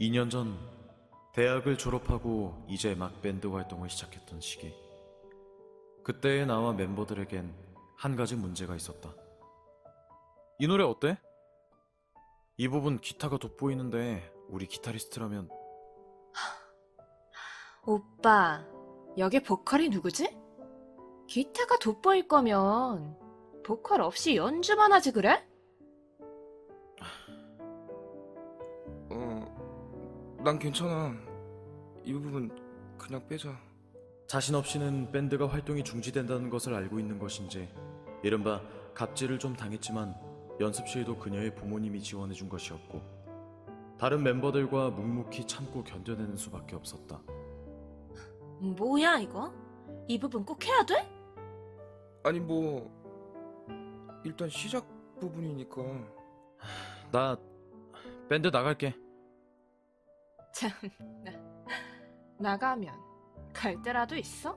2년 전 대학을 졸업하고 이제 막 밴드 활동을 시작했던 시기. 그때의 나와 멤버들에겐 한 가지 문제가 있었다. 이 노래 어때? 이 부분 기타가 돋보이는데 우리 기타리스트라면 오빠, 여기 보컬이 누구지? 기타가 돋보일 거면 보컬 없이 연주만 하지 그래? 난 괜찮아. 이 부분 그냥 빼자. 자신 없이는 밴드가 활동이 중지된다는 것을 알고 있는 것인지 이른바 갑질을 좀 당했지만 연습실도 그녀의 부모님이 지원해준 것이었고 다른 멤버들과 묵묵히 참고 견뎌내는 수밖에 없었다. 뭐야 이거? 이 부분 꼭 해야 돼? 아니 뭐 일단 시작 부분이니까. 나 밴드 나갈게. 참, 나, 나가면 갈 때라도 있어?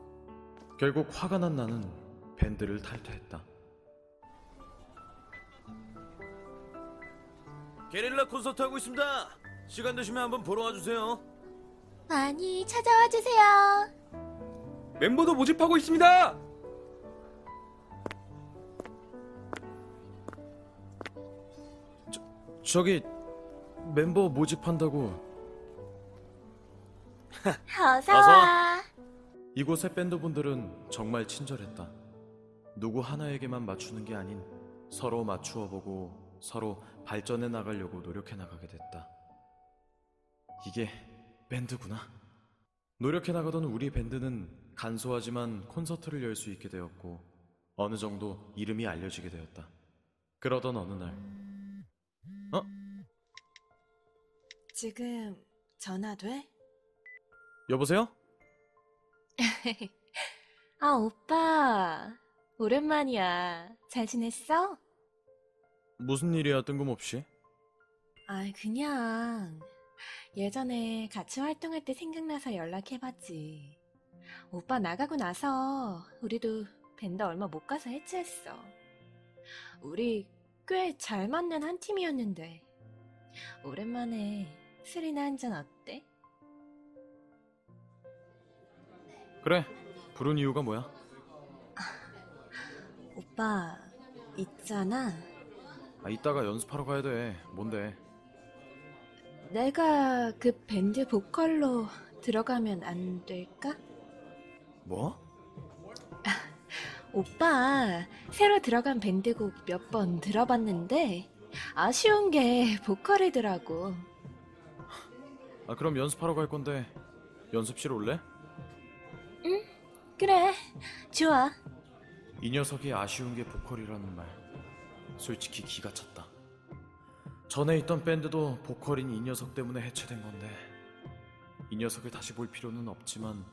결국 화가 난 나는 밴드를 탈퇴했다. 게릴라 콘서트 하고 있습니다. 시간 되시면 한번 보러 와주세요. 많이 찾아와 주세요. 멤버도 모집하고 있습니다. 저기 멤버 모집한다고 어서 어서 와. 이곳의 밴드분들은 정말 친절했다. 누구 하나에게만 맞추는 게 아닌 서로 맞추어 보고 서로 발전해 나가려고 노력해 나가게 됐다. 이게 밴드구나. 노력해 나가던 우리 밴드는 간소하지만 콘서트를 열 수 있게 되었고 어느 정도 이름이 알려지게 되었다. 그러던 어느 날 어? 지금 전화 돼? 여보세요? 아 오빠 오랜만이야. 잘 지냈어? 무슨 일이야 뜬금없이? 아 그냥 예전에 같이 활동할 때 생각나서 연락해봤지. 오빠 나가고 나서 우리도 밴드 얼마 못 가서 해체했어. 우리 꽤 잘 맞는 한 팀이었는데 오랜만에 술이나 한 잔 어때? 그래 부른 이유가 뭐야? 오빠 있잖아. 아 이따가 연습하러 가야 돼 뭔데 내가 그 밴드 보컬로 들어가면 안 될까? 뭐? 오빠 새로 들어간 밴드곡 몇 번 들어봤는데 아쉬운 게 보컬이더라고. 아 그럼 연습하러 갈 건데 연습실 올래? 그래, 좋아. 이 녀석이 아쉬운 게 보컬이라는 말. 솔직히 기가 찼다. 전에 있던 밴드도 보컬인 이 녀석 때문에 해체된 건데 이 녀석을 다시 볼 필요는 없지만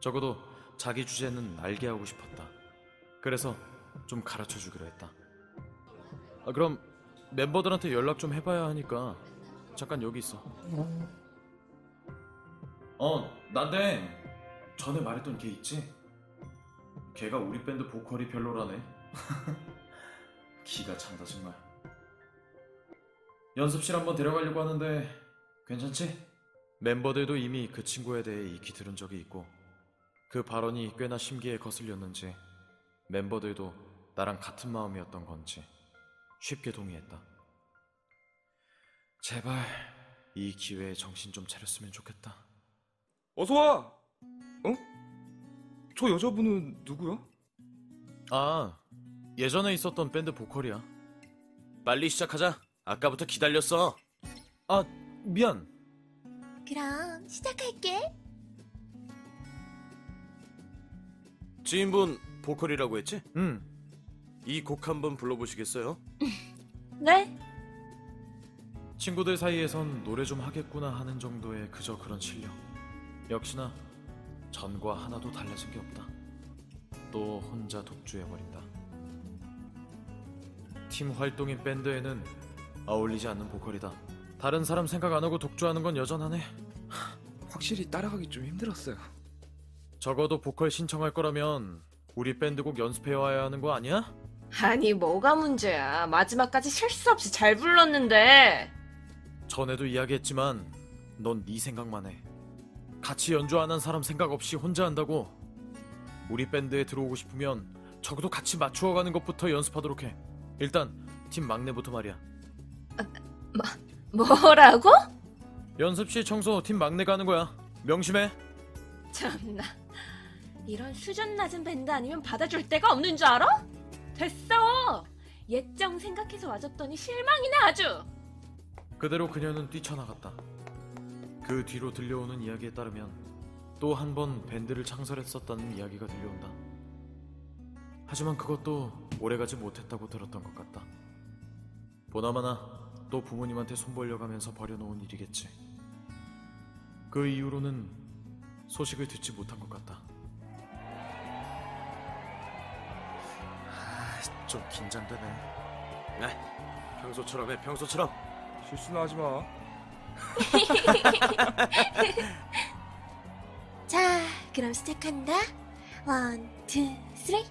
적어도 자기 주제는 알게 하고 싶었다. 그래서 좀 가르쳐 주기로 했다. 아 그럼 멤버들한테 연락 좀 해봐야 하니까 잠깐 여기 있어. 어 난데 전에 말했던 걔 있지? 걔가 우리 밴드 보컬이 별로라네. 기가 찬다 정말. 연습실 한번 데려가려고 하는데 괜찮지? 멤버들도 이미 그 친구에 대해 익히 들은 적이 있고 그 발언이 꽤나 심기에 거슬렸는지 멤버들도 나랑 같은 마음이었던 건지 쉽게 동의했다. 제발 이 기회에 정신 좀 차렸으면 좋겠다. 어서 와. 어? 저 여자분은 누구야? 아, 예전에 있었던 밴드 보컬이야. 빨리 시작하자. 아까부터 기다렸어. 아, 미안. 그럼 시작할게. 지인분 보컬이라고 했지? 응. 이 곡 한번 불러보시겠어요? 네? 친구들 사이에선 노래 좀 하겠구나 하는 정도의 그저 그런 실력. 역시나 전과 하나도 달라진 게 없다. 또 혼자 독주해버린다. 팀 활동인 밴드에는 어울리지 않는 보컬이다. 다른 사람 생각 안 하고 독주하는 건 여전하네. 확실히 따라가기 좀 힘들었어요. 적어도 보컬 신청할 거라면 우리 밴드곡 연습해 와야 하는 거 아니야? 아니 뭐가 문제야. 마지막까지 실수 없이 잘 불렀는데. 전에도 이야기했지만 넌 네 생각만 해. 같이 연주 안 한 사람 생각 없이 혼자 한다고. 우리 밴드에 들어오고 싶으면 적어도 같이 맞추어 가는 것부터 연습하도록 해. 일단 팀 막내부터 말이야. 뭐라고? 연습실 청소 팀 막내가 하는 거야. 명심해. 참나. 이런 수준 낮은 밴드 아니면 받아줄 데가 없는 줄 알아? 됐어. 예정 생각해서 와줬더니 실망이네 아주. 그대로 그녀는 뛰쳐나갔다. 그 뒤로 들려오는 이야기에 따르면 또 한 번 밴드를 창설했었다는 이야기가 들려온다. 하지만 그것도 오래가지 못했다고 들었던 것 같다. 보나마나 또 부모님한테 손 벌려가면서 버려놓은 일이겠지. 그 이후로는 소식을 듣지 못한 것 같다. 아, 좀 긴장되네. 네, 평소처럼 해, 평소처럼. 실수나 하지 마. 자, 그럼 시작한다. 원, 투, 쓰리.